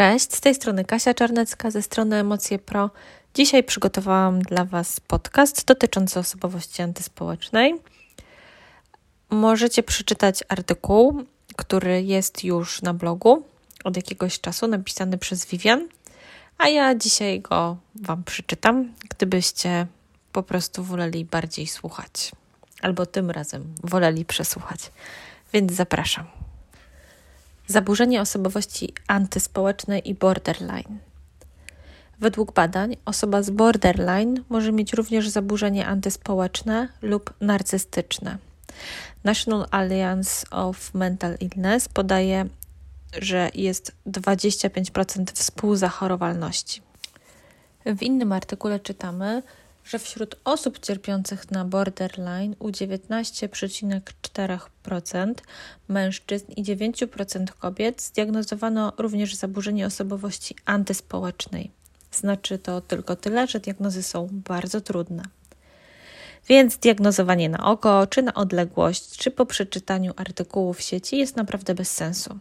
Cześć, z tej strony Kasia Czarnecka ze strony Emocje Pro. Dzisiaj przygotowałam dla Was podcast dotyczący osobowości antyspołecznej. Możecie przeczytać artykuł, który jest już na blogu od jakiegoś czasu, napisany przez Vivian, a ja dzisiaj go Wam przeczytam, gdybyście po prostu woleli bardziej słuchać, albo tym razem woleli przesłuchać. Więc zapraszam. Zaburzenie osobowości antyspołecznej i borderline. Według badań, osoba z borderline może mieć również zaburzenie antyspołeczne lub narcystyczne. National Alliance of Mental Illness podaje, że jest 25% współzachorowalności. W innym artykule czytamy, że wśród osób cierpiących na borderline u 19,4% mężczyzn i 9% kobiet zdiagnozowano również zaburzenie osobowości antyspołecznej. Znaczy to tylko tyle, że diagnozy są bardzo trudne. Więc diagnozowanie na oko, czy na odległość, czy po przeczytaniu artykułów w sieci jest naprawdę bez sensu.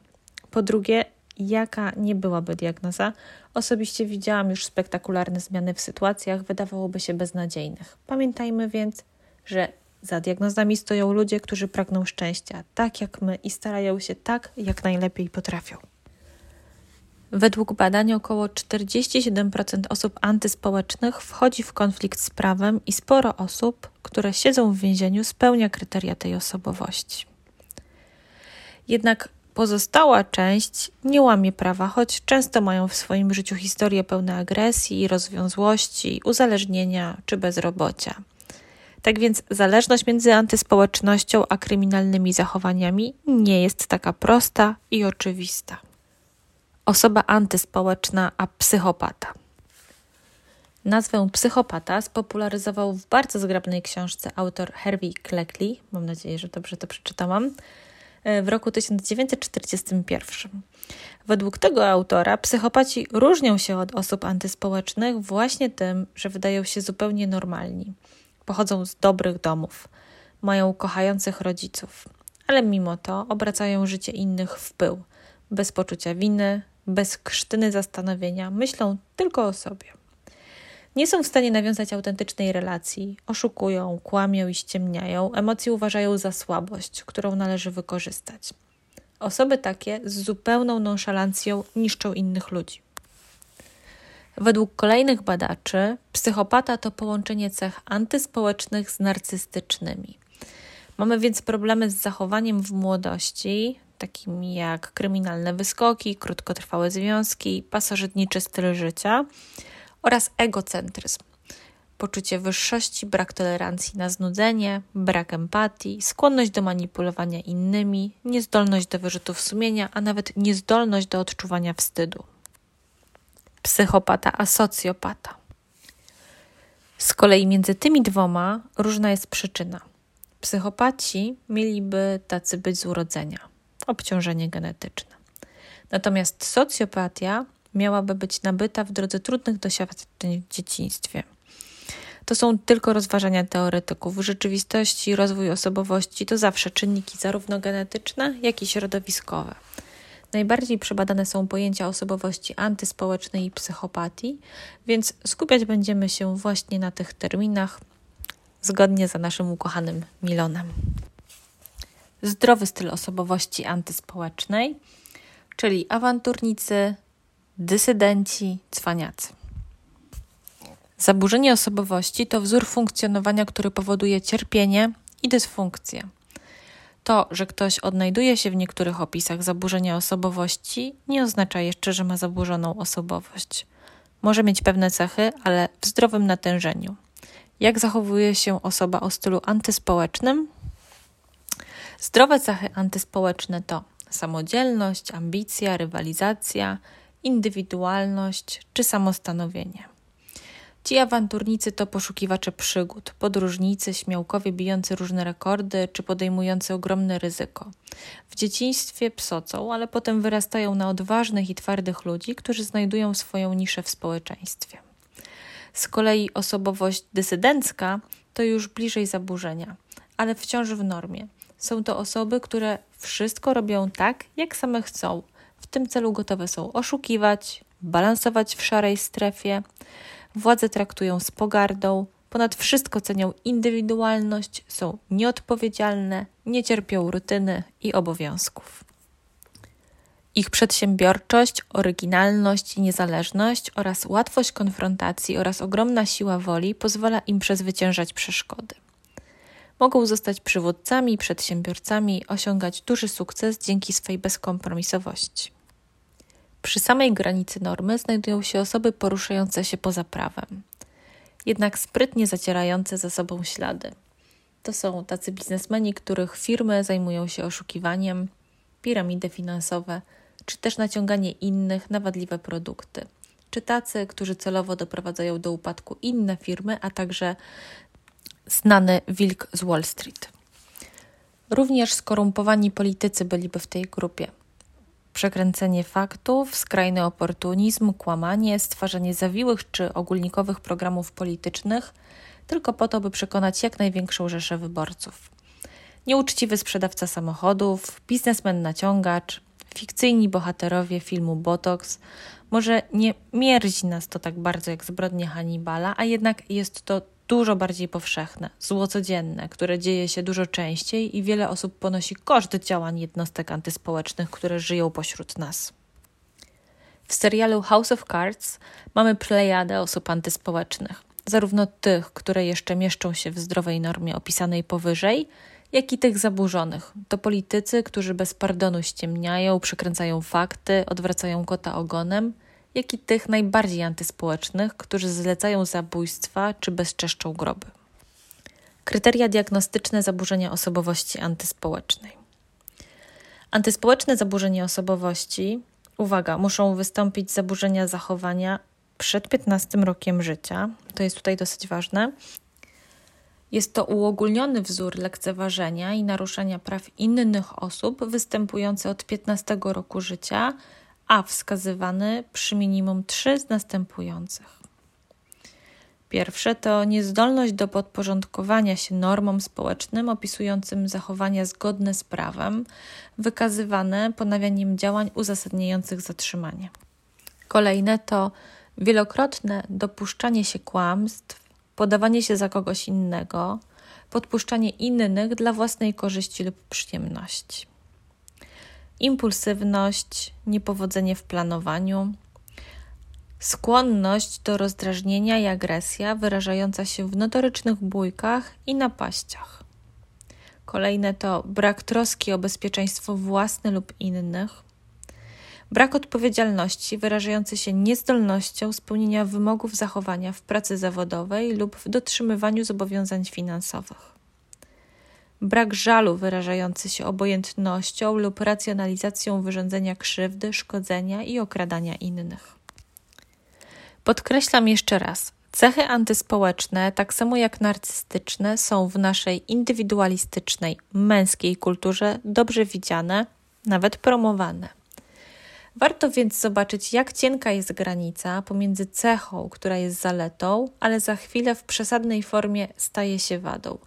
Po drugie, jaka nie byłaby diagnoza, osobiście widziałam już spektakularne zmiany w sytuacjach, wydawałoby się beznadziejnych. Pamiętajmy więc, że za diagnozami stoją ludzie, którzy pragną szczęścia, tak jak my i starają się tak, jak najlepiej potrafią. Według badań około 47% osób antyspołecznych wchodzi w konflikt z prawem i sporo osób, które siedzą w więzieniu, spełnia kryteria tej osobowości. Jednak Pozostała część nie łamie prawa, choć często mają w swoim życiu historie pełne agresji, rozwiązłości, uzależnienia czy bezrobocia. Tak więc zależność między antyspołecznością a kryminalnymi zachowaniami nie jest taka prosta i oczywista. Osoba antyspołeczna a psychopata. Nazwę psychopata spopularyzował w bardzo zgrabnej książce autor Hervey Cleckley. Mam nadzieję, że dobrze to przeczytałam w roku 1941. Według tego autora psychopaci różnią się od osób antyspołecznych właśnie tym, że wydają się zupełnie normalni. Pochodzą z dobrych domów, mają kochających rodziców, ale mimo to obracają życie innych w pył, bez poczucia winy, bez krztyny zastanowienia, myślą tylko o sobie nie są w stanie nawiązać autentycznej relacji, oszukują, kłamią i ściemniają, emocje uważają za słabość, którą należy wykorzystać. Osoby takie z zupełną nonszalancją niszczą innych ludzi. Według kolejnych badaczy, psychopata to połączenie cech antyspołecznych z narcystycznymi. Mamy więc problemy z zachowaniem w młodości, takimi jak kryminalne wyskoki, krótkotrwałe związki, pasożytniczy styl życia oraz egocentryzm. Poczucie wyższości, brak tolerancji na znudzenie, brak empatii, skłonność do manipulowania innymi, niezdolność do wyrzutów sumienia, a nawet niezdolność do odczuwania wstydu. Psychopata a socjopata. Z kolei między tymi dwoma różna jest przyczyna. Psychopaci mieliby tacy być z urodzenia obciążenie genetyczne. Natomiast socjopatia miałaby być nabyta w drodze trudnych doświadczeń w dzieciństwie. To są tylko rozważania teoretyków. W rzeczywistości rozwój osobowości to zawsze czynniki zarówno genetyczne, jak i środowiskowe. Najbardziej przebadane są pojęcia osobowości antyspołecznej i psychopatii, więc skupiać będziemy się właśnie na tych terminach, zgodnie za naszym ukochanym Milonem. Zdrowy styl osobowości antyspołecznej, czyli awanturnicy, dysydenci, cwaniacy. Zaburzenie osobowości to wzór funkcjonowania, który powoduje cierpienie i dysfunkcję. To, że ktoś odnajduje się w niektórych opisach zaburzenia osobowości, nie oznacza jeszcze, że ma zaburzoną osobowość. Może mieć pewne cechy, ale w zdrowym natężeniu. Jak zachowuje się osoba o stylu antyspołecznym? Zdrowe cechy antyspołeczne to samodzielność, ambicja, rywalizacja, indywidualność czy samostanowienie. Ci awanturnicy to poszukiwacze przygód, podróżnicy, śmiałkowie bijący różne rekordy czy podejmujący ogromne ryzyko. W dzieciństwie psocą, ale potem wyrastają na odważnych i twardych ludzi, którzy znajdują swoją niszę w społeczeństwie. Z kolei osobowość dysydencka to już bliżej zaburzenia, ale wciąż w normie. Są to osoby, które wszystko robią tak, jak same chcą – w tym celu gotowe są oszukiwać, balansować w szarej strefie. Władze traktują z pogardą, ponad wszystko cenią indywidualność, są nieodpowiedzialne, nie cierpią rutyny i obowiązków. Ich przedsiębiorczość, oryginalność i niezależność oraz łatwość konfrontacji oraz ogromna siła woli pozwala im przezwyciężać przeszkody. Mogą zostać przywódcami, przedsiębiorcami, osiągać duży sukces dzięki swej bezkompromisowości. Przy samej granicy normy znajdują się osoby poruszające się poza prawem, jednak sprytnie zacierające za sobą ślady. To są tacy biznesmeni, których firmy zajmują się oszukiwaniem, piramidy finansowe, czy też naciąganie innych na wadliwe produkty. Czy tacy, którzy celowo doprowadzają do upadku inne firmy, a także znany wilk z Wall Street. Również skorumpowani politycy byliby w tej grupie. Przekręcenie faktów, skrajny oportunizm, kłamanie, stwarzanie zawiłych czy ogólnikowych programów politycznych, tylko po to, by przekonać jak największą rzeszę wyborców. Nieuczciwy sprzedawca samochodów, biznesmen naciągacz, fikcyjni bohaterowie filmu Botox. Może nie mierzi nas to tak bardzo jak zbrodnie Hannibala, a jednak jest to dużo bardziej powszechne, zło codzienne, które dzieje się dużo częściej i wiele osób ponosi koszt działań jednostek antyspołecznych, które żyją pośród nas. W serialu House of Cards mamy plejadę osób antyspołecznych, zarówno tych, które jeszcze mieszczą się w zdrowej normie opisanej powyżej, jak i tych zaburzonych. To politycy, którzy bez pardonu ściemniają, przekręcają fakty, odwracają kota ogonem, jak i tych najbardziej antyspołecznych, którzy zlecają zabójstwa czy bezczeszczą groby. Kryteria diagnostyczne zaburzenia osobowości antyspołecznej. Antyspołeczne zaburzenie osobowości, uwaga, muszą wystąpić zaburzenia zachowania przed 15 rokiem życia. To jest tutaj dosyć ważne jest to uogólniony wzór lekceważenia i naruszania praw innych osób występujący od 15 roku życia, a wskazywany przy minimum trzy z następujących. Pierwsze to niezdolność do podporządkowania się normom społecznym opisującym zachowania zgodne z prawem, wykazywane ponawianiem działań uzasadniających zatrzymanie. Kolejne to wielokrotne dopuszczanie się kłamstw, podawanie się za kogoś innego, podpuszczanie innych dla własnej korzyści lub przyjemności. Impulsywność, niepowodzenie w planowaniu, skłonność do rozdrażnienia i agresja wyrażająca się w notorycznych bójkach i napaściach. Kolejne to brak troski o bezpieczeństwo własne lub innych, Brak odpowiedzialności wyrażający się niezdolnością spełnienia wymogów zachowania w pracy zawodowej lub w dotrzymywaniu zobowiązań finansowych. Brak żalu wyrażający się obojętnością lub racjonalizacją wyrządzenia krzywdy, szkodzenia i okradania innych. Podkreślam jeszcze raz, cechy antyspołeczne, tak samo jak narcystyczne, są w naszej indywidualistycznej, męskiej kulturze dobrze widziane, nawet promowane. Warto więc zobaczyć, jak cienka jest granica pomiędzy cechą, która jest zaletą, ale za chwilę w przesadnej formie staje się wadą.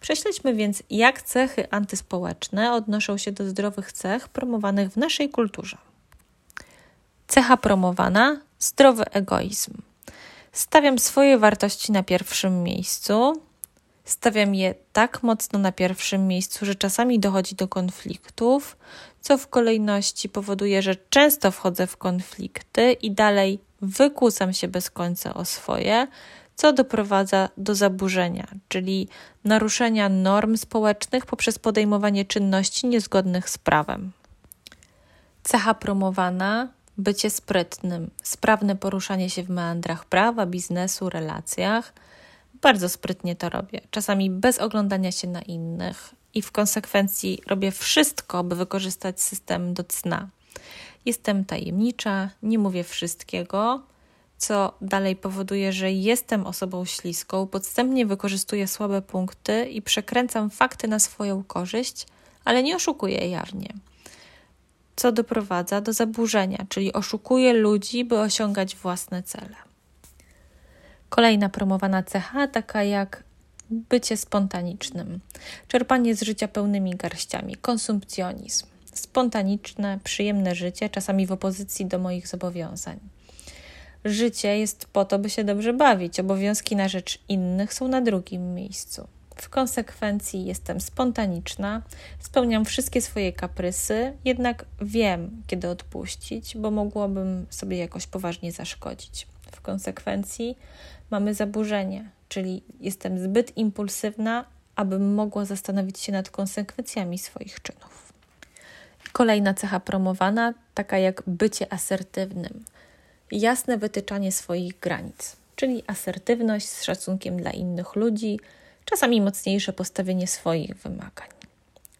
Prześledźmy więc, jak cechy antyspołeczne odnoszą się do zdrowych cech promowanych w naszej kulturze. Cecha promowana zdrowy egoizm. Stawiam swoje wartości na pierwszym miejscu, stawiam je tak mocno na pierwszym miejscu, że czasami dochodzi do konfliktów, co w kolejności powoduje, że często wchodzę w konflikty i dalej wykusam się bez końca o swoje, co doprowadza do zaburzenia, czyli naruszenia norm społecznych poprzez podejmowanie czynności niezgodnych z prawem. Cecha promowana bycie sprytnym, sprawne poruszanie się w meandrach prawa, biznesu, relacjach. Bardzo sprytnie to robię, czasami bez oglądania się na innych, i w konsekwencji robię wszystko, by wykorzystać system do cna. Jestem tajemnicza, nie mówię wszystkiego, co dalej powoduje, że jestem osobą śliską, podstępnie wykorzystuję słabe punkty i przekręcam fakty na swoją korzyść, ale nie oszukuję jawnie. Co doprowadza do zaburzenia, czyli oszukuję ludzi, by osiągać własne cele. Kolejna promowana cecha, taka jak bycie spontanicznym, czerpanie z życia pełnymi garściami, konsumpcjonizm, spontaniczne, przyjemne życie, czasami w opozycji do moich zobowiązań. Życie jest po to, by się dobrze bawić, obowiązki na rzecz innych są na drugim miejscu. W konsekwencji jestem spontaniczna, spełniam wszystkie swoje kaprysy, jednak wiem, kiedy odpuścić, bo mogłabym sobie jakoś poważnie zaszkodzić. W konsekwencji mamy zaburzenie, czyli jestem zbyt impulsywna, abym mogła zastanowić się nad konsekwencjami swoich czynów. Kolejna cecha promowana, taka jak bycie asertywnym, jasne wytyczanie swoich granic, czyli asertywność z szacunkiem dla innych ludzi, czasami mocniejsze postawienie swoich wymagań.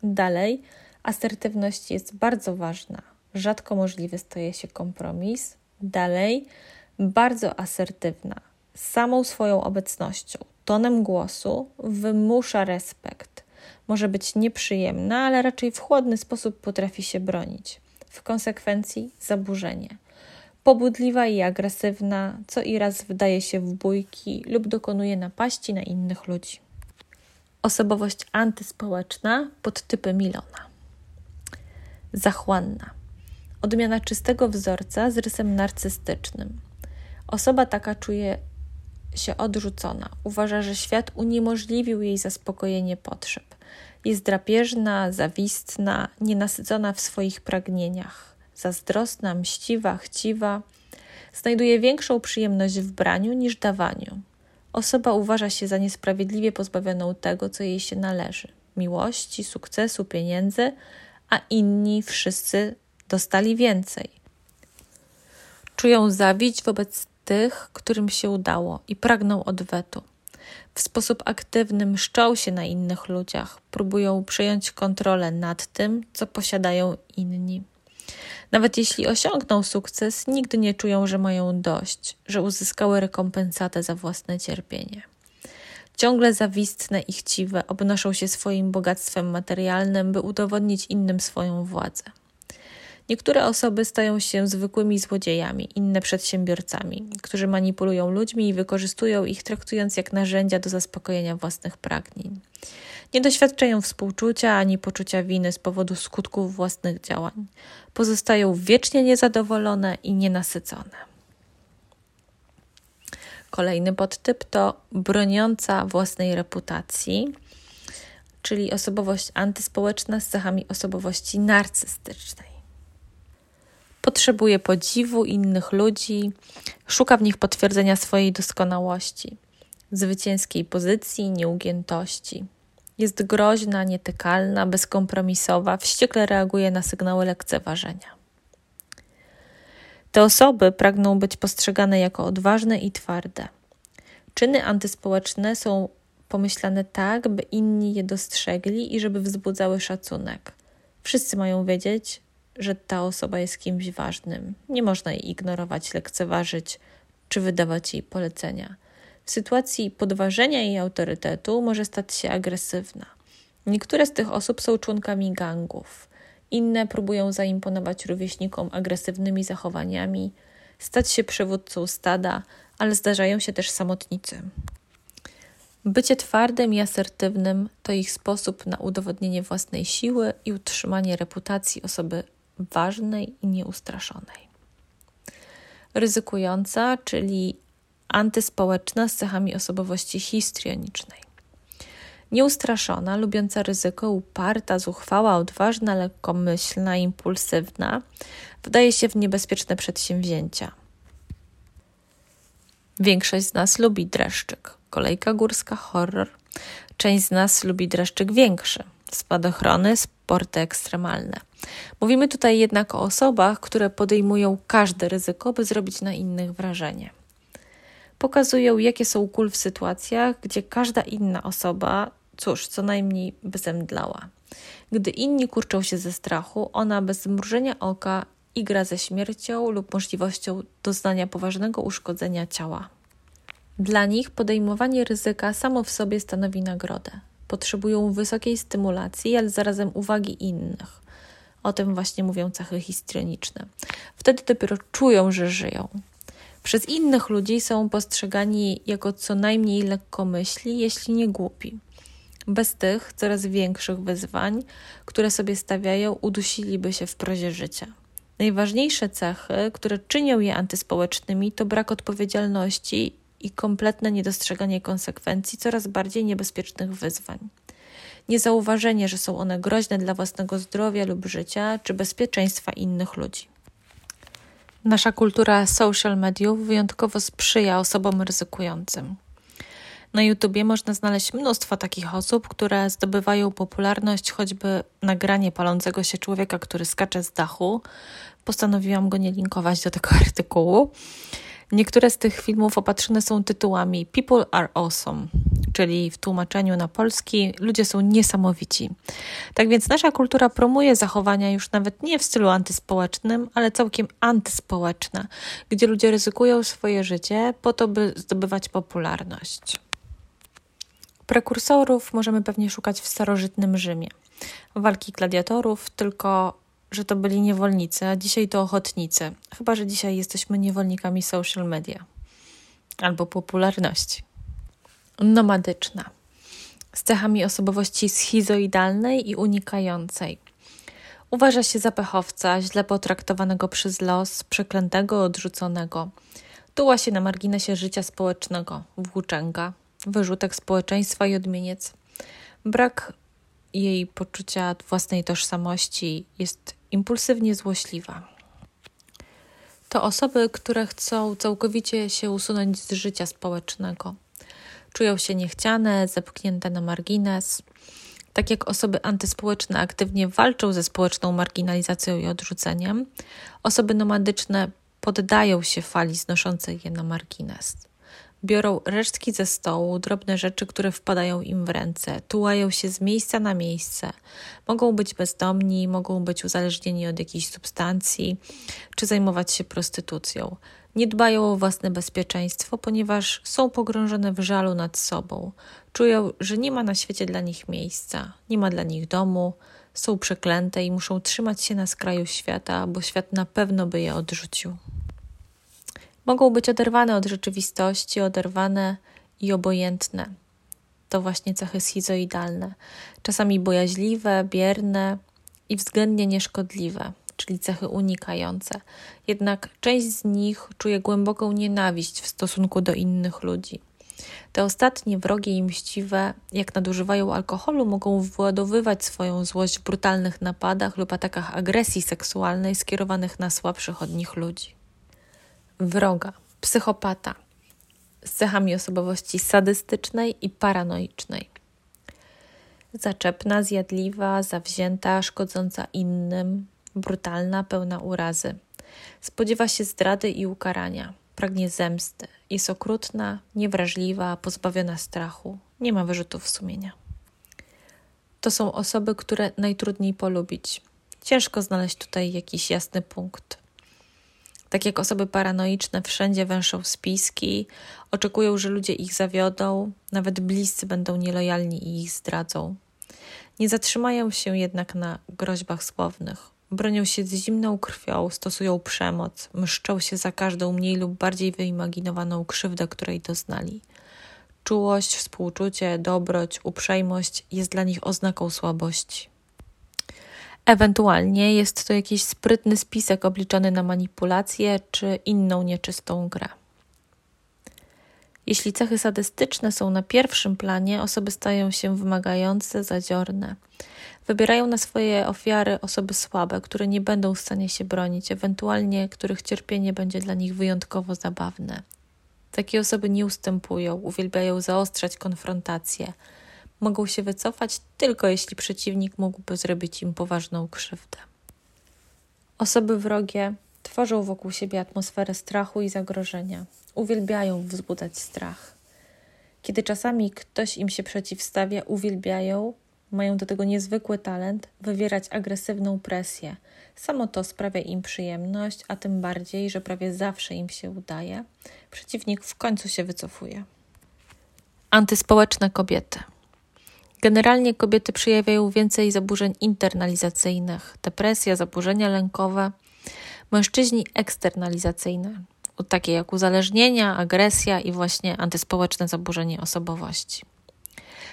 Dalej, asertywność jest bardzo ważna. Rzadko możliwy staje się kompromis. Dalej, bardzo asertywna. Samą swoją obecnością, tonem głosu wymusza respekt. Może być nieprzyjemna, ale raczej w chłodny sposób potrafi się bronić. W konsekwencji zaburzenie. Pobudliwa i agresywna, co i raz wdaje się w bójki lub dokonuje napaści na innych ludzi osobowość antyspołeczna pod typem Milona. Zachłanna. Odmiana czystego wzorca z rysem narcystycznym. Osoba taka czuje się odrzucona. Uważa, że świat uniemożliwił jej zaspokojenie potrzeb. Jest drapieżna, zawistna, nienasycona w swoich pragnieniach. Zazdrosna, mściwa, chciwa. Znajduje większą przyjemność w braniu niż dawaniu. Osoba uważa się za niesprawiedliwie pozbawioną tego, co jej się należy miłości, sukcesu, pieniędzy, a inni wszyscy dostali więcej. Czują zawiść wobec tych, którym się udało i pragną odwetu. W sposób aktywny mszczą się na innych ludziach, próbują przejąć kontrolę nad tym, co posiadają inni. Nawet jeśli osiągną sukces, nigdy nie czują, że mają dość, że uzyskały rekompensatę za własne cierpienie. Ciągle zawistne i chciwe obnoszą się swoim bogactwem materialnym, by udowodnić innym swoją władzę. Niektóre osoby stają się zwykłymi złodziejami, inne przedsiębiorcami, którzy manipulują ludźmi i wykorzystują ich, traktując jak narzędzia do zaspokojenia własnych pragnień. Nie doświadczają współczucia ani poczucia winy z powodu skutków własnych działań. Pozostają wiecznie niezadowolone i nienasycone. Kolejny podtyp to broniąca własnej reputacji, czyli osobowość antyspołeczna z cechami osobowości narcystycznej. Potrzebuje podziwu innych ludzi, szuka w nich potwierdzenia swojej doskonałości, zwycięskiej pozycji, nieugiętości. Jest groźna, nietykalna, bezkompromisowa, wściekle reaguje na sygnały lekceważenia. Te osoby pragną być postrzegane jako odważne i twarde. Czyny antyspołeczne są pomyślane tak, by inni je dostrzegli i żeby wzbudzały szacunek. Wszyscy mają wiedzieć, że ta osoba jest kimś ważnym. Nie można jej ignorować, lekceważyć czy wydawać jej polecenia. W sytuacji podważenia jej autorytetu może stać się agresywna. Niektóre z tych osób są członkami gangów, inne próbują zaimponować rówieśnikom agresywnymi zachowaniami, stać się przywódcą stada, ale zdarzają się też samotnicy. Bycie twardym i asertywnym to ich sposób na udowodnienie własnej siły i utrzymanie reputacji osoby ważnej i nieustraszonej. Ryzykująca, czyli antyspołeczna z cechami osobowości histrionicznej. Nieustraszona, lubiąca ryzyko, uparta, zuchwała, odważna, lekkomyślna, impulsywna, wdaje się w niebezpieczne przedsięwzięcia. Większość z nas lubi dreszczyk. Kolejka górska, horror. Część z nas lubi dreszczyk większy. Spadochrony, sporty ekstremalne. Mówimy tutaj jednak o osobach, które podejmują każde ryzyko, by zrobić na innych wrażenie pokazują, jakie są kul w sytuacjach, gdzie każda inna osoba, cóż, co najmniej by zemdlała. Gdy inni kurczą się ze strachu, ona bez zmrużenia oka igra ze śmiercią lub możliwością doznania poważnego uszkodzenia ciała. Dla nich podejmowanie ryzyka samo w sobie stanowi nagrodę. Potrzebują wysokiej stymulacji, ale zarazem uwagi innych. O tym właśnie mówią cechy histrioniczne. Wtedy dopiero czują, że żyją. Przez innych ludzi są postrzegani jako co najmniej lekkomyśli, jeśli nie głupi. Bez tych coraz większych wyzwań, które sobie stawiają, udusiliby się w prozie życia. Najważniejsze cechy, które czynią je antyspołecznymi, to brak odpowiedzialności i kompletne niedostrzeganie konsekwencji coraz bardziej niebezpiecznych wyzwań. Niezauważenie, że są one groźne dla własnego zdrowia lub życia czy bezpieczeństwa innych ludzi. Nasza kultura social mediów wyjątkowo sprzyja osobom ryzykującym. Na YouTubie można znaleźć mnóstwo takich osób, które zdobywają popularność, choćby nagranie palącego się człowieka, który skacze z dachu. Postanowiłam go nie linkować do tego artykułu. Niektóre z tych filmów opatrzone są tytułami People are awesome, czyli w tłumaczeniu na polski ludzie są niesamowici. Tak więc nasza kultura promuje zachowania już nawet nie w stylu antyspołecznym, ale całkiem antyspołeczne, gdzie ludzie ryzykują swoje życie po to, by zdobywać popularność. Prekursorów możemy pewnie szukać w starożytnym Rzymie. Walki gladiatorów, tylko że to byli niewolnicy, a dzisiaj to ochotnicy. Chyba, że dzisiaj jesteśmy niewolnikami social media albo popularności. Nomadyczna. Z cechami osobowości schizoidalnej i unikającej. Uważa się za pechowca, źle potraktowanego przez los, przeklętego, odrzuconego. Tuła się na marginesie życia społecznego, włóczęga, wyrzutek społeczeństwa i odmieniec. Brak jej poczucia własnej tożsamości jest impulsywnie złośliwa. To osoby, które chcą całkowicie się usunąć z życia społecznego. Czują się niechciane, zepchnięte na margines. Tak jak osoby antyspołeczne aktywnie walczą ze społeczną marginalizacją i odrzuceniem, osoby nomadyczne poddają się fali znoszącej je na margines. Biorą resztki ze stołu, drobne rzeczy, które wpadają im w ręce, tułają się z miejsca na miejsce. Mogą być bezdomni, mogą być uzależnieni od jakiejś substancji, czy zajmować się prostytucją. Nie dbają o własne bezpieczeństwo, ponieważ są pogrążone w żalu nad sobą. Czują, że nie ma na świecie dla nich miejsca, nie ma dla nich domu, są przeklęte i muszą trzymać się na skraju świata, bo świat na pewno by je odrzucił mogą być oderwane od rzeczywistości, oderwane i obojętne. To właśnie cechy schizoidalne, czasami bojaźliwe, bierne i względnie nieszkodliwe, czyli cechy unikające. Jednak część z nich czuje głęboką nienawiść w stosunku do innych ludzi. Te ostatnie, wrogie i mściwe, jak nadużywają alkoholu, mogą władowywać swoją złość w brutalnych napadach lub atakach agresji seksualnej skierowanych na słabszych od nich ludzi wroga, psychopata z cechami osobowości sadystycznej i paranoicznej. Zaczepna, zjadliwa, zawzięta, szkodząca innym, brutalna, pełna urazy. Spodziewa się zdrady i ukarania, pragnie zemsty, jest okrutna, niewrażliwa, pozbawiona strachu, nie ma wyrzutów sumienia. To są osoby, które najtrudniej polubić. Ciężko znaleźć tutaj jakiś jasny punkt. Tak jak osoby paranoiczne wszędzie węszą spiski, oczekują, że ludzie ich zawiodą, nawet bliscy będą nielojalni i ich zdradzą. Nie zatrzymają się jednak na groźbach słownych. Bronią się z zimną krwią, stosują przemoc, mszczą się za każdą mniej lub bardziej wyimaginowaną krzywdę, której doznali. Czułość, współczucie, dobroć, uprzejmość jest dla nich oznaką słabości. Ewentualnie jest to jakiś sprytny spisek obliczony na manipulację czy inną nieczystą grę. Jeśli cechy sadystyczne są na pierwszym planie, osoby stają się wymagające, zadziorne. Wybierają na swoje ofiary osoby słabe, które nie będą w stanie się bronić, ewentualnie których cierpienie będzie dla nich wyjątkowo zabawne. Takie osoby nie ustępują, uwielbiają zaostrzać konfrontacje mogą się wycofać tylko jeśli przeciwnik mógłby zrobić im poważną krzywdę. Osoby wrogie tworzą wokół siebie atmosferę strachu i zagrożenia. Uwielbiają wzbudzać strach. Kiedy czasami ktoś im się przeciwstawia, uwielbiają, mają do tego niezwykły talent, wywierać agresywną presję. Samo to sprawia im przyjemność, a tym bardziej, że prawie zawsze im się udaje. Przeciwnik w końcu się wycofuje. Antyspołeczne kobiety. Generalnie kobiety przejawiają więcej zaburzeń internalizacyjnych, depresja, zaburzenia lękowe, mężczyźni eksternalizacyjne, takie jak uzależnienia, agresja i właśnie antyspołeczne zaburzenie osobowości.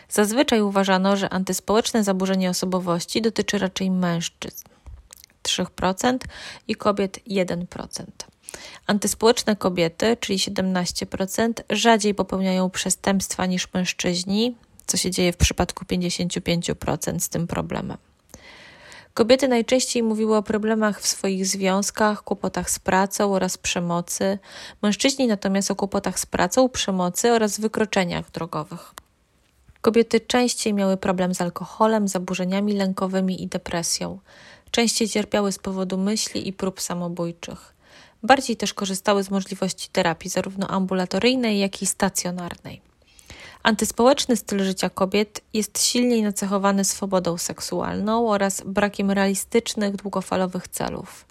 Zazwyczaj uważano, że antyspołeczne zaburzenie osobowości dotyczy raczej mężczyzn. 3% i kobiet 1%. Antyspołeczne kobiety, czyli 17%, rzadziej popełniają przestępstwa niż mężczyźni, co się dzieje w przypadku 55% z tym problemem. Kobiety najczęściej mówiły o problemach w swoich związkach, kłopotach z pracą oraz przemocy, mężczyźni natomiast o kłopotach z pracą, przemocy oraz wykroczeniach drogowych. Kobiety częściej miały problem z alkoholem, zaburzeniami lękowymi i depresją. Częściej cierpiały z powodu myśli i prób samobójczych. Bardziej też korzystały z możliwości terapii, zarówno ambulatoryjnej, jak i stacjonarnej. Antyspołeczny styl życia kobiet jest silniej nacechowany swobodą seksualną oraz brakiem realistycznych, długofalowych celów.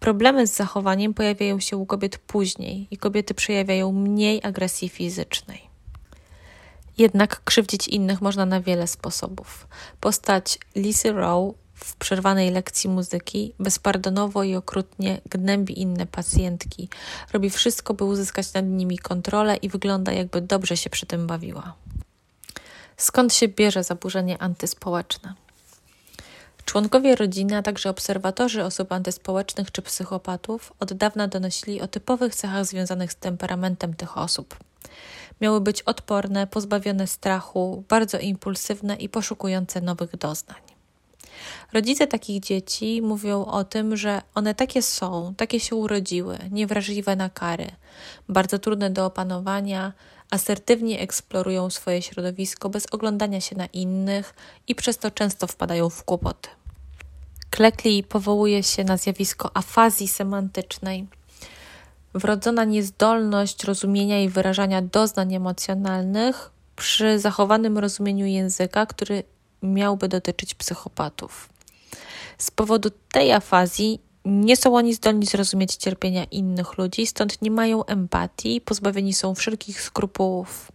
Problemy z zachowaniem pojawiają się u kobiet później i kobiety przejawiają mniej agresji fizycznej. Jednak krzywdzić innych można na wiele sposobów. Postać Lizzie Rowe w przerwanej lekcji muzyki bezpardonowo i okrutnie gnębi inne pacjentki. Robi wszystko, by uzyskać nad nimi kontrolę i wygląda, jakby dobrze się przy tym bawiła. Skąd się bierze zaburzenie antyspołeczne? Członkowie rodziny, a także obserwatorzy osób antyspołecznych czy psychopatów od dawna donosili o typowych cechach związanych z temperamentem tych osób. Miały być odporne, pozbawione strachu, bardzo impulsywne i poszukujące nowych doznań. Rodzice takich dzieci mówią o tym, że one takie są, takie się urodziły, niewrażliwe na kary, bardzo trudne do opanowania, asertywnie eksplorują swoje środowisko bez oglądania się na innych i przez to często wpadają w kłopoty. Klekli powołuje się na zjawisko afazji semantycznej. Wrodzona niezdolność rozumienia i wyrażania doznań emocjonalnych przy zachowanym rozumieniu języka, który miałby dotyczyć psychopatów. Z powodu tej afazji nie są oni zdolni zrozumieć cierpienia innych ludzi, stąd nie mają empatii, pozbawieni są wszelkich skrupułów.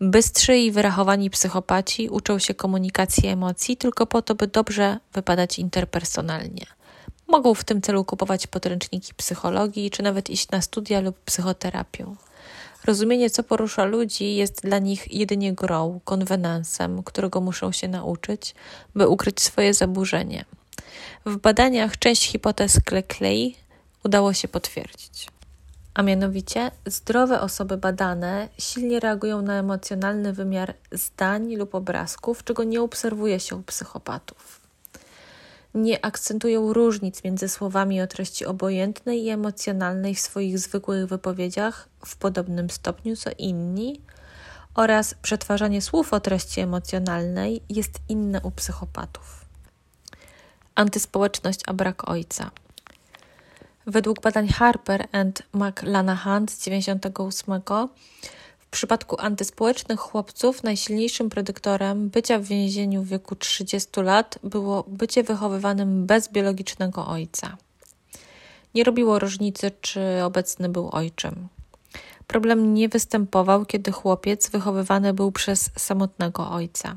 Bystrzy i wyrachowani psychopaci uczą się komunikacji emocji tylko po to, by dobrze wypadać interpersonalnie. Mogą w tym celu kupować podręczniki psychologii, czy nawet iść na studia lub psychoterapię. Rozumienie, co porusza ludzi, jest dla nich jedynie grą, konwenansem, którego muszą się nauczyć, by ukryć swoje zaburzenie. W badaniach część hipotez Cleckley udało się potwierdzić. A mianowicie, zdrowe osoby badane silnie reagują na emocjonalny wymiar zdań lub obrazków, czego nie obserwuje się u psychopatów. Nie akcentują różnic między słowami o treści obojętnej i emocjonalnej w swoich zwykłych wypowiedziach w podobnym stopniu co inni, oraz przetwarzanie słów o treści emocjonalnej jest inne u psychopatów antyspołeczność a brak ojca. Według badań Harper and McLanahan z 98 w przypadku antyspołecznych chłopców najsilniejszym predyktorem bycia w więzieniu w wieku 30 lat było bycie wychowywanym bez biologicznego ojca. Nie robiło różnicy, czy obecny był ojczym. Problem nie występował, kiedy chłopiec wychowywany był przez samotnego ojca.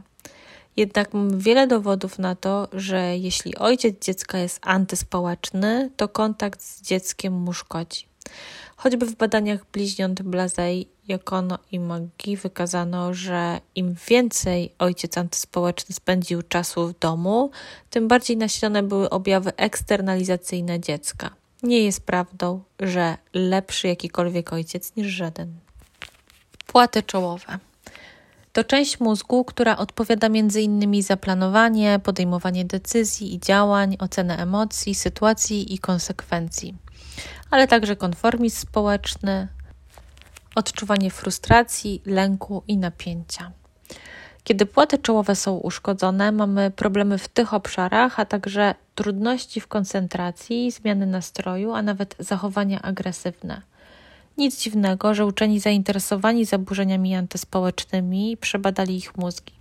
Jednak mam wiele dowodów na to, że jeśli ojciec dziecka jest antyspołeczny, to kontakt z dzieckiem mu szkodzi. Choćby w badaniach bliźniąt Blazej, Jakono i Maggi wykazano, że im więcej ojciec antyspołeczny spędził czasu w domu, tym bardziej nasilone były objawy eksternalizacyjne dziecka. Nie jest prawdą, że lepszy jakikolwiek ojciec niż żaden. Płaty czołowe. To część mózgu, która odpowiada m.in. za planowanie, podejmowanie decyzji i działań, ocenę emocji, sytuacji i konsekwencji, ale także konformizm społeczny, odczuwanie frustracji, lęku i napięcia. Kiedy płaty czołowe są uszkodzone, mamy problemy w tych obszarach, a także trudności w koncentracji, zmiany nastroju, a nawet zachowania agresywne. Nic dziwnego, że uczeni zainteresowani zaburzeniami antyspołecznymi przebadali ich mózgi.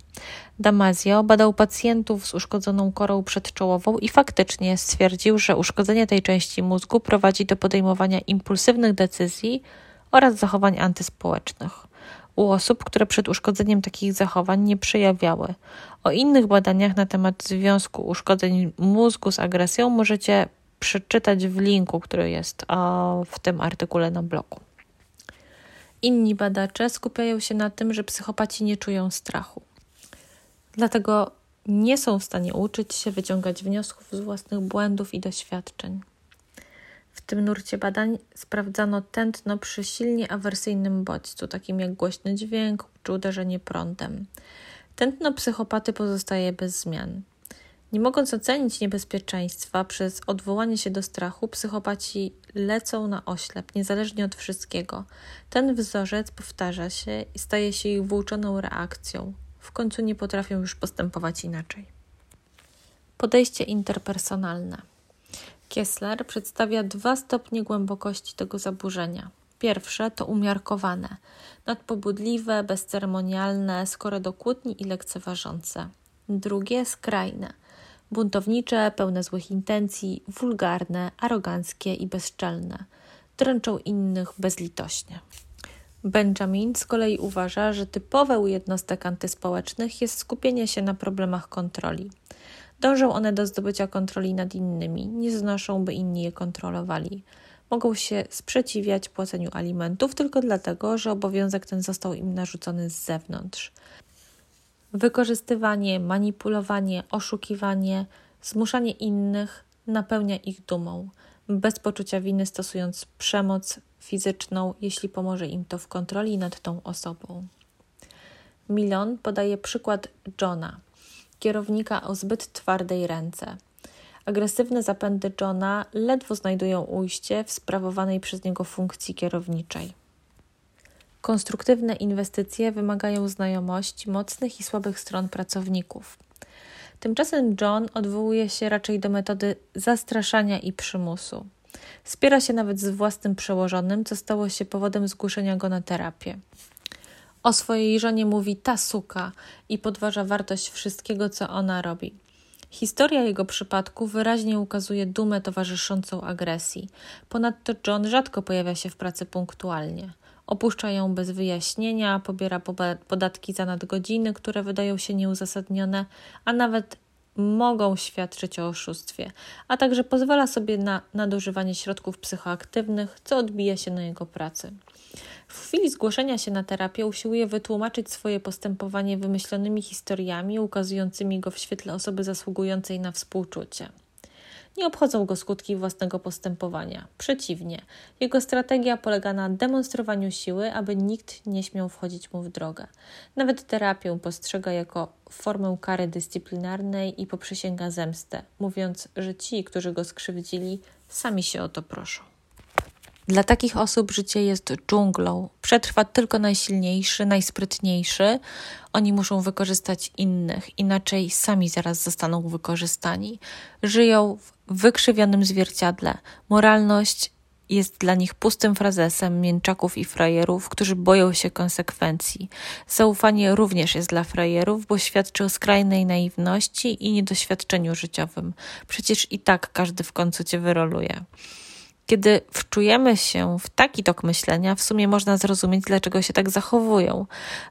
Damasio badał pacjentów z uszkodzoną korą przedczołową i faktycznie stwierdził, że uszkodzenie tej części mózgu prowadzi do podejmowania impulsywnych decyzji oraz zachowań antyspołecznych u osób, które przed uszkodzeniem takich zachowań nie przejawiały. O innych badaniach na temat związku uszkodzeń mózgu z agresją możecie przeczytać w linku, który jest w tym artykule na blogu. Inni badacze skupiają się na tym, że psychopaci nie czują strachu. Dlatego nie są w stanie uczyć się wyciągać wniosków z własnych błędów i doświadczeń. W tym nurcie badań sprawdzano tętno przy silnie awersyjnym bodźcu, takim jak głośny dźwięk czy uderzenie prądem. Tętno psychopaty pozostaje bez zmian. Nie mogąc ocenić niebezpieczeństwa przez odwołanie się do strachu, psychopaci lecą na oślep, niezależnie od wszystkiego. Ten wzorzec powtarza się i staje się ich włóczoną reakcją. W końcu nie potrafią już postępować inaczej. Podejście interpersonalne. Kessler przedstawia dwa stopnie głębokości tego zaburzenia. Pierwsze to umiarkowane, nadpobudliwe, bezceremonialne, skore do kłótni i lekceważące. Drugie skrajne, buntownicze, pełne złych intencji, wulgarne, aroganckie i bezczelne. Dręczą innych bezlitośnie. Benjamin z kolei uważa, że typowe u jednostek antyspołecznych jest skupienie się na problemach kontroli. Dążą one do zdobycia kontroli nad innymi, nie znoszą, by inni je kontrolowali. Mogą się sprzeciwiać płaceniu alimentów tylko dlatego, że obowiązek ten został im narzucony z zewnątrz. Wykorzystywanie, manipulowanie, oszukiwanie, zmuszanie innych napełnia ich dumą, bez poczucia winy stosując przemoc fizyczną, jeśli pomoże im to w kontroli nad tą osobą. Milon podaje przykład Johna, kierownika o zbyt twardej ręce. Agresywne zapędy Johna ledwo znajdują ujście w sprawowanej przez niego funkcji kierowniczej. Konstruktywne inwestycje wymagają znajomości mocnych i słabych stron pracowników. Tymczasem John odwołuje się raczej do metody zastraszania i przymusu. Spiera się nawet z własnym przełożonym, co stało się powodem zgłoszenia go na terapię. O swojej żonie mówi ta suka i podważa wartość wszystkiego, co ona robi. Historia jego przypadku wyraźnie ukazuje dumę towarzyszącą agresji. Ponadto John rzadko pojawia się w pracy punktualnie. Opuszcza ją bez wyjaśnienia, pobiera podatki za nadgodziny, które wydają się nieuzasadnione, a nawet mogą świadczyć o oszustwie, a także pozwala sobie na nadużywanie środków psychoaktywnych, co odbija się na jego pracy. W chwili zgłoszenia się na terapię usiłuje wytłumaczyć swoje postępowanie wymyślonymi historiami, ukazującymi go w świetle osoby zasługującej na współczucie. Nie obchodzą go skutki własnego postępowania. Przeciwnie, jego strategia polega na demonstrowaniu siły, aby nikt nie śmiał wchodzić mu w drogę. Nawet terapię postrzega jako formę kary dyscyplinarnej i poprzysięga zemstę, mówiąc, że ci, którzy go skrzywdzili, sami się o to proszą. Dla takich osób życie jest dżunglą. Przetrwa tylko najsilniejszy, najsprytniejszy. Oni muszą wykorzystać innych, inaczej sami zaraz zostaną wykorzystani. Żyją w wykrzywionym zwierciadle. Moralność jest dla nich pustym frazesem mięczaków i frajerów, którzy boją się konsekwencji. Zaufanie również jest dla frajerów, bo świadczy o skrajnej naiwności i niedoświadczeniu życiowym. Przecież i tak każdy w końcu cię wyroluje. Kiedy wczujemy się w taki tok myślenia, w sumie można zrozumieć, dlaczego się tak zachowują.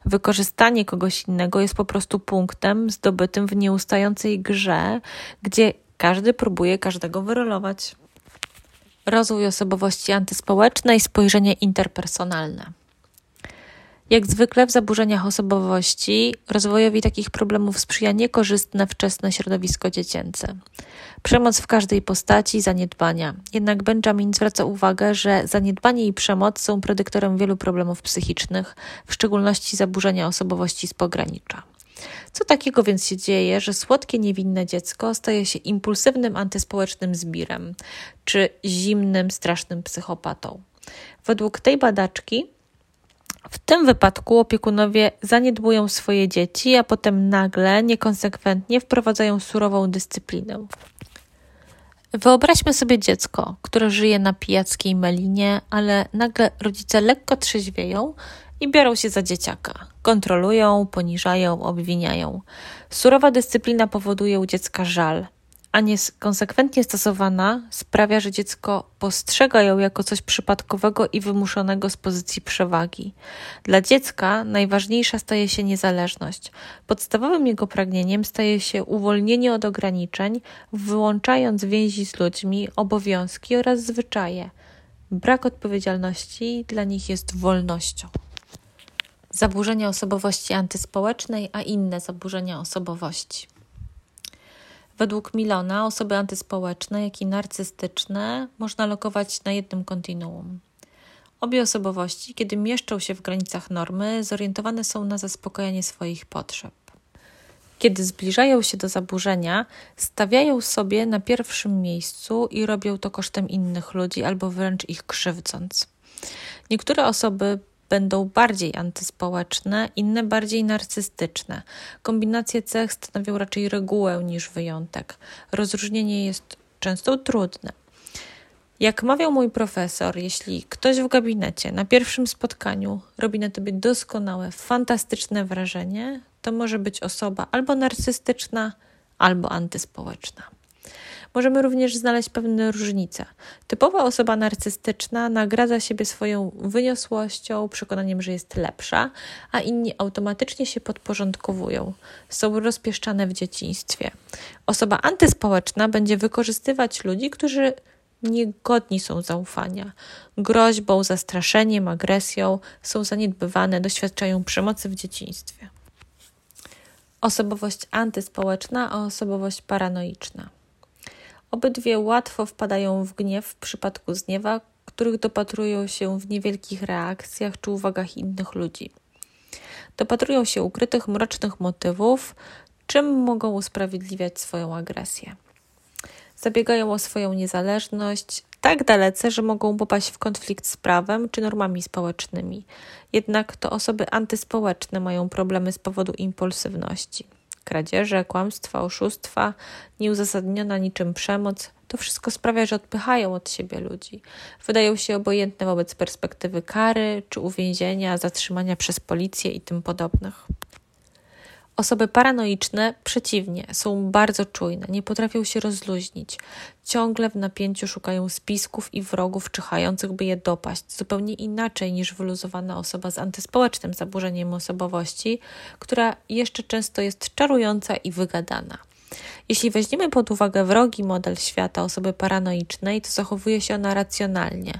Wykorzystanie kogoś innego jest po prostu punktem zdobytym w nieustającej grze, gdzie każdy próbuje każdego wyrolować. Rozwój osobowości antyspołecznej, spojrzenie interpersonalne. Jak zwykle w zaburzeniach osobowości rozwojowi takich problemów sprzyja niekorzystne wczesne środowisko dziecięce. Przemoc w każdej postaci, zaniedbania. Jednak Benjamin zwraca uwagę, że zaniedbanie i przemoc są predyktorem wielu problemów psychicznych, w szczególności zaburzenia osobowości z pogranicza. Co takiego więc się dzieje, że słodkie, niewinne dziecko staje się impulsywnym antyspołecznym zbirem, czy zimnym, strasznym psychopatą? Według tej badaczki w tym wypadku opiekunowie zaniedbują swoje dzieci, a potem nagle, niekonsekwentnie wprowadzają surową dyscyplinę. Wyobraźmy sobie dziecko, które żyje na pijackiej melinie, ale nagle rodzice lekko trzeźwieją i biorą się za dzieciaka. Kontrolują, poniżają, obwiniają. Surowa dyscyplina powoduje u dziecka żal, a nie konsekwentnie stosowana sprawia, że dziecko postrzega ją jako coś przypadkowego i wymuszonego z pozycji przewagi. Dla dziecka najważniejsza staje się niezależność. Podstawowym jego pragnieniem staje się uwolnienie od ograniczeń, wyłączając więzi z ludźmi, obowiązki oraz zwyczaje. Brak odpowiedzialności dla nich jest wolnością. zaburzenia osobowości antyspołecznej, a inne zaburzenia osobowości. Według Milona osoby antyspołeczne, jak i narcystyczne można lokować na jednym kontinuum. Obie osobowości, kiedy mieszczą się w granicach normy, zorientowane są na zaspokojenie swoich potrzeb. Kiedy zbliżają się do zaburzenia, stawiają sobie na pierwszym miejscu i robią to kosztem innych ludzi albo wręcz ich krzywdząc. Niektóre osoby będą bardziej antyspołeczne, inne bardziej narcystyczne. Kombinacje cech stanowią raczej regułę niż wyjątek. Rozróżnienie jest często trudne. Jak mawiał mój profesor, jeśli ktoś w gabinecie na pierwszym spotkaniu robi na tobie doskonałe, fantastyczne wrażenie, to może być osoba albo narcystyczna, albo antyspołeczna. Możemy również znaleźć pewne różnice. Typowa osoba narcystyczna nagradza siebie swoją wyniosłością, przekonaniem, że jest lepsza, a inni automatycznie się podporządkowują. Są rozpieszczane w dzieciństwie. Osoba antyspołeczna będzie wykorzystywać ludzi, którzy niegodni są zaufania. Groźbą, zastraszeniem, agresją są zaniedbywane, doświadczają przemocy w dzieciństwie. Osobowość antyspołeczna a osobowość paranoiczna. Obydwie łatwo wpadają w gniew w przypadku zniewa, których dopatrują się w niewielkich reakcjach czy uwagach innych ludzi. Dopatrują się ukrytych, mrocznych motywów, czym mogą usprawiedliwiać swoją agresję. Zabiegają o swoją niezależność tak dalece, że mogą popaść w konflikt z prawem czy normami społecznymi. Jednak to osoby antyspołeczne mają problemy z powodu impulsywności kradzieże, kłamstwa, oszustwa, nieuzasadniona niczym przemoc, to wszystko sprawia, że odpychają od siebie ludzi. Wydają się obojętne wobec perspektywy kary czy uwięzienia, zatrzymania przez policję i tym podobnych. Osoby paranoiczne, przeciwnie, są bardzo czujne, nie potrafią się rozluźnić. Ciągle w napięciu szukają spisków i wrogów czyhających, by je dopaść, zupełnie inaczej niż wyluzowana osoba z antyspołecznym zaburzeniem osobowości, która jeszcze często jest czarująca i wygadana. Jeśli weźmiemy pod uwagę wrogi model świata osoby paranoicznej, to zachowuje się ona racjonalnie.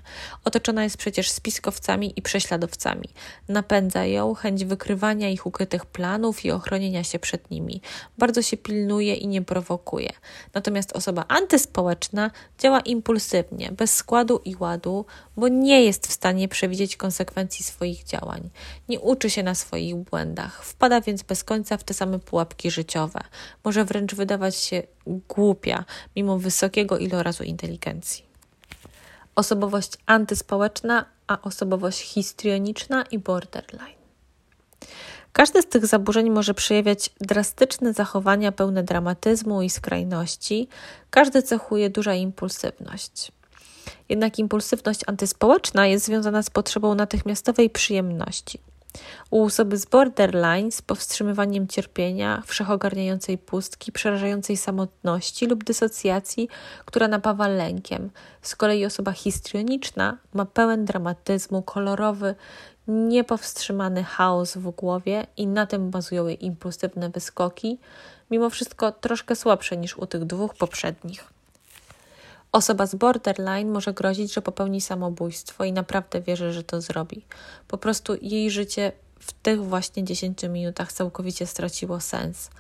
Otoczona jest przecież spiskowcami i prześladowcami. Napędza ją chęć wykrywania ich ukrytych planów i ochronienia się przed nimi. Bardzo się pilnuje i nie prowokuje. Natomiast osoba antyspołeczna działa impulsywnie, bez składu i ładu, bo nie jest w stanie przewidzieć konsekwencji swoich działań. Nie uczy się na swoich błędach, wpada więc bez końca w te same pułapki życiowe. Może wręcz wydawać się głupia, mimo wysokiego ilorazu inteligencji. Osobowość antyspołeczna, a osobowość histrioniczna i borderline. Każde z tych zaburzeń może przejawiać drastyczne zachowania pełne dramatyzmu i skrajności, każdy cechuje duża impulsywność. Jednak impulsywność antyspołeczna jest związana z potrzebą natychmiastowej przyjemności. U osoby z borderline z powstrzymywaniem cierpienia, wszechogarniającej pustki, przerażającej samotności lub dysocjacji, która napawa lękiem. Z kolei osoba histrioniczna ma pełen dramatyzmu, kolorowy, niepowstrzymany chaos w głowie i na tym bazują jej impulsywne wyskoki, mimo wszystko troszkę słabsze niż u tych dwóch poprzednich. Osoba z borderline może grozić, że popełni samobójstwo i naprawdę wierzy, że to zrobi. Po prostu jej życie w tych właśnie 10 minutach całkowicie straciło sens,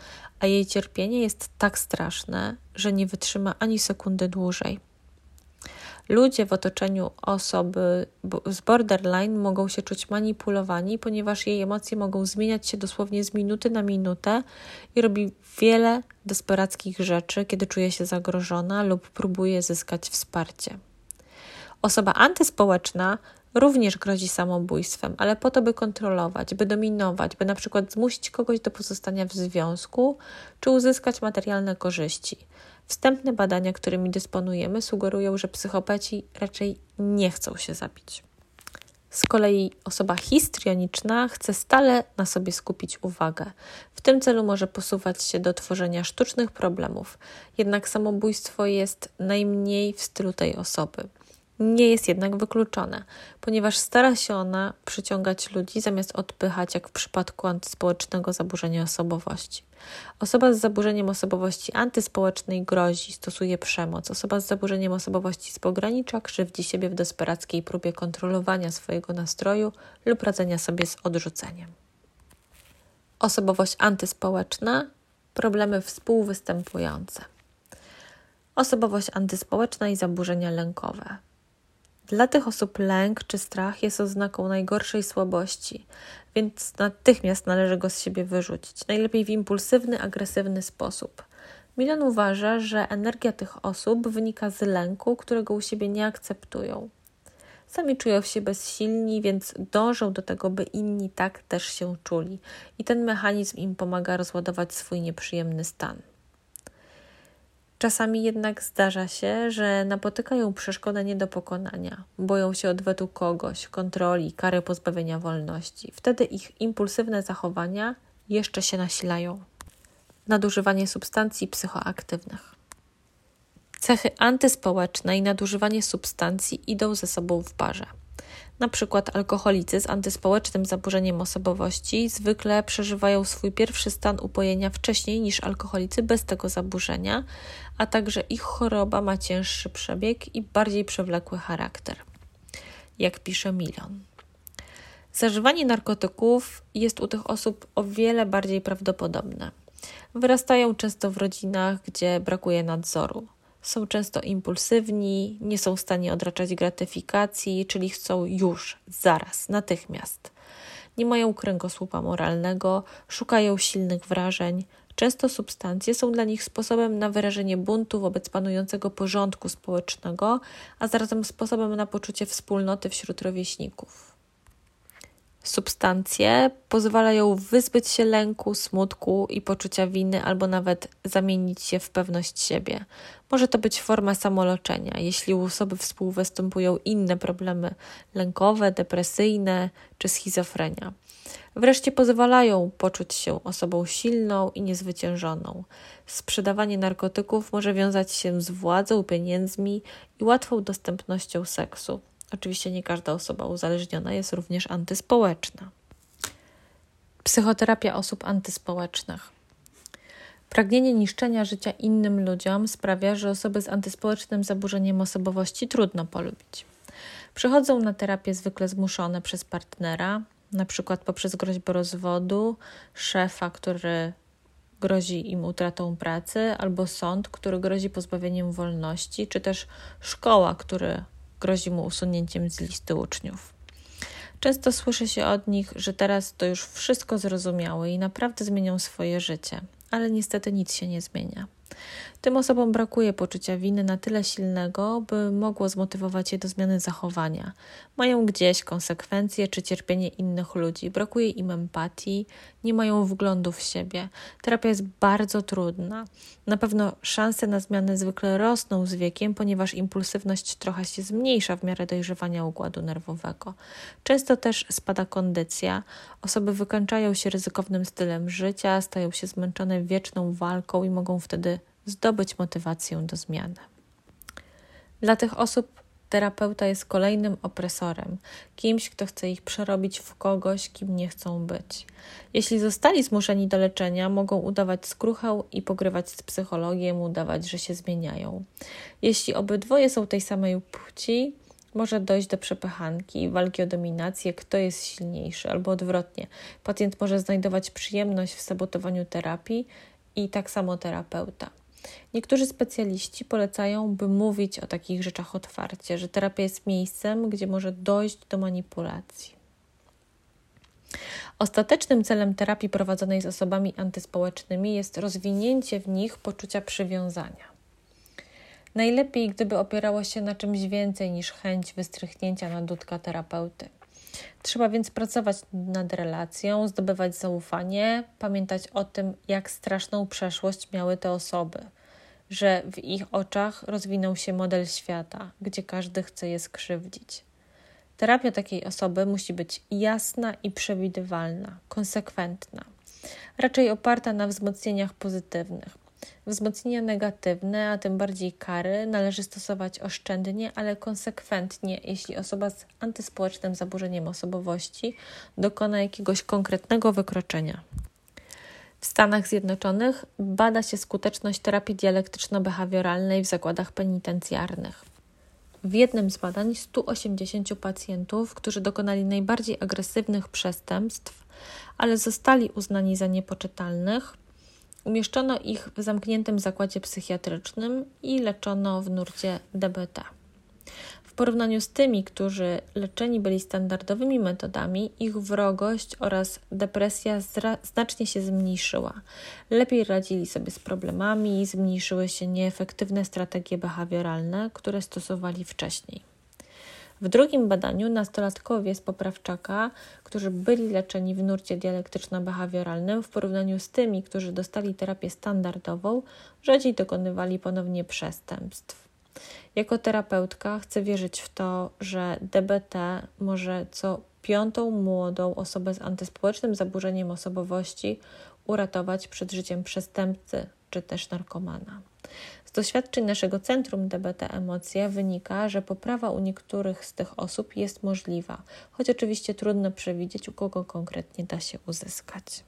a jej cierpienie jest tak straszne, że nie wytrzyma ani sekundy dłużej. Ludzie w otoczeniu osoby z borderline mogą się czuć manipulowani, ponieważ jej emocje mogą zmieniać się dosłownie z minuty na minutę i robi wiele desperackich rzeczy, kiedy czuje się zagrożona lub próbuje zyskać wsparcie. Osoba antyspołeczna również grozi samobójstwem, ale po to, by kontrolować, by dominować, by na przykład zmusić kogoś do pozostania w związku czy uzyskać materialne korzyści. Wstępne badania, którymi dysponujemy, sugerują, że psychopeci raczej nie chcą się zabić. Z kolei osoba histrioniczna chce stale na sobie skupić uwagę. W tym celu może posuwać się do tworzenia sztucznych problemów, jednak samobójstwo jest najmniej w stylu tej osoby. Nie jest jednak wykluczone, ponieważ stara się ona przyciągać ludzi zamiast odpychać, jak w przypadku antyspołecznego zaburzenia osobowości. Osoba z zaburzeniem osobowości antyspołecznej grozi, stosuje przemoc. Osoba z zaburzeniem osobowości z pogranicza krzywdzi siebie w desperackiej próbie kontrolowania swojego nastroju lub radzenia sobie z odrzuceniem. Osobowość antyspołeczna, problemy współwystępujące. Osobowość antyspołeczna i zaburzenia lękowe. Dla tych osób lęk czy strach jest oznaką najgorszej słabości, więc natychmiast należy go z siebie wyrzucić, najlepiej w impulsywny, agresywny sposób. Milan uważa, że energia tych osób wynika z lęku, którego u siebie nie akceptują. Sami czują się bezsilni, więc dążą do tego, by inni tak też się czuli, i ten mechanizm im pomaga rozładować swój nieprzyjemny stan. Czasami jednak zdarza się, że napotykają przeszkodę nie do pokonania, boją się odwetu kogoś, kontroli, kary pozbawienia wolności. Wtedy ich impulsywne zachowania jeszcze się nasilają. Nadużywanie substancji psychoaktywnych. Cechy antyspołeczne i nadużywanie substancji idą ze sobą w parze. Na przykład alkoholicy z antyspołecznym zaburzeniem osobowości zwykle przeżywają swój pierwszy stan upojenia wcześniej niż alkoholicy bez tego zaburzenia, a także ich choroba ma cięższy przebieg i bardziej przewlekły charakter. Jak pisze Milion. Zażywanie narkotyków jest u tych osób o wiele bardziej prawdopodobne. Wyrastają często w rodzinach, gdzie brakuje nadzoru. Są często impulsywni, nie są w stanie odraczać gratyfikacji, czyli chcą już, zaraz, natychmiast. Nie mają kręgosłupa moralnego, szukają silnych wrażeń. Często substancje są dla nich sposobem na wyrażenie buntu wobec panującego porządku społecznego, a zarazem sposobem na poczucie wspólnoty wśród rówieśników substancje pozwalają wyzbyć się lęku, smutku i poczucia winy, albo nawet zamienić się w pewność siebie. Może to być forma samoleczenia, jeśli u osoby współwystępują inne problemy lękowe, depresyjne czy schizofrenia. Wreszcie pozwalają poczuć się osobą silną i niezwyciężoną. Sprzedawanie narkotyków może wiązać się z władzą, pieniędzmi i łatwą dostępnością seksu. Oczywiście nie każda osoba uzależniona jest również antyspołeczna. Psychoterapia osób antyspołecznych. Pragnienie niszczenia życia innym ludziom sprawia, że osoby z antyspołecznym zaburzeniem osobowości trudno polubić. Przychodzą na terapię zwykle zmuszone przez partnera, na przykład poprzez groźbę rozwodu, szefa, który grozi im utratą pracy, albo sąd, który grozi pozbawieniem wolności, czy też szkoła, który grozi mu usunięciem z listy uczniów. Często słyszy się od nich, że teraz to już wszystko zrozumiały i naprawdę zmienią swoje życie, ale niestety nic się nie zmienia. Tym osobom brakuje poczucia winy na tyle silnego, by mogło zmotywować je do zmiany zachowania. Mają gdzieś konsekwencje czy cierpienie innych ludzi, brakuje im empatii, nie mają wglądu w siebie. Terapia jest bardzo trudna. Na pewno szanse na zmianę zwykle rosną z wiekiem, ponieważ impulsywność trochę się zmniejsza w miarę dojrzewania układu nerwowego. Często też spada kondycja. Osoby wykańczają się ryzykownym stylem życia, stają się zmęczone wieczną walką i mogą wtedy zdobyć motywację do zmiany. Dla tych osób terapeuta jest kolejnym opresorem, kimś, kto chce ich przerobić w kogoś, kim nie chcą być. Jeśli zostali zmuszeni do leczenia, mogą udawać skruchę i pogrywać z psychologiem, udawać, że się zmieniają. Jeśli obydwoje są tej samej płci, może dojść do przepychanki, walki o dominację, kto jest silniejszy, albo odwrotnie. Pacjent może znajdować przyjemność w sabotowaniu terapii i tak samo terapeuta. Niektórzy specjaliści polecają, by mówić o takich rzeczach otwarcie, że terapia jest miejscem, gdzie może dojść do manipulacji. Ostatecznym celem terapii prowadzonej z osobami antyspołecznymi jest rozwinięcie w nich poczucia przywiązania. Najlepiej, gdyby opierało się na czymś więcej niż chęć wystrychnięcia na dudka terapeuty. Trzeba więc pracować nad relacją, zdobywać zaufanie, pamiętać o tym, jak straszną przeszłość miały te osoby, że w ich oczach rozwinął się model świata, gdzie każdy chce je skrzywdzić. Terapia takiej osoby musi być jasna i przewidywalna, konsekwentna, raczej oparta na wzmocnieniach pozytywnych. Wzmocnienia negatywne, a tym bardziej kary, należy stosować oszczędnie, ale konsekwentnie, jeśli osoba z antyspołecznym zaburzeniem osobowości dokona jakiegoś konkretnego wykroczenia. W Stanach Zjednoczonych bada się skuteczność terapii dialektyczno-behawioralnej w zakładach penitencjarnych. w jednym z badań 180 pacjentów, którzy dokonali najbardziej agresywnych przestępstw, ale zostali uznani za niepoczytalnych, umieszczono ich w zamkniętym zakładzie psychiatrycznym i leczono w nurcie DBT. W porównaniu z tymi, którzy leczeni byli standardowymi metodami, ich wrogość oraz depresja znacznie się zmniejszyła. Lepiej radzili sobie z problemami, zmniejszyły się nieefektywne strategie behawioralne, które stosowali wcześniej. W drugim badaniu nastolatkowie z poprawczaka, którzy byli leczeni w nurcie dialektyczno-behawioralnym, w porównaniu z tymi, którzy dostali terapię standardową, rzadziej dokonywali ponownie przestępstw. Jako terapeutka chcę wierzyć w to, że DBT może co piątą młodą osobę z antyspołecznym zaburzeniem osobowości uratować przed życiem przestępcy czy też narkomana. Doświadczeń naszego Centrum DBT Emocje wynika, że poprawa u niektórych z tych osób jest możliwa, choć oczywiście trudno przewidzieć, u kogo konkretnie da się uzyskać.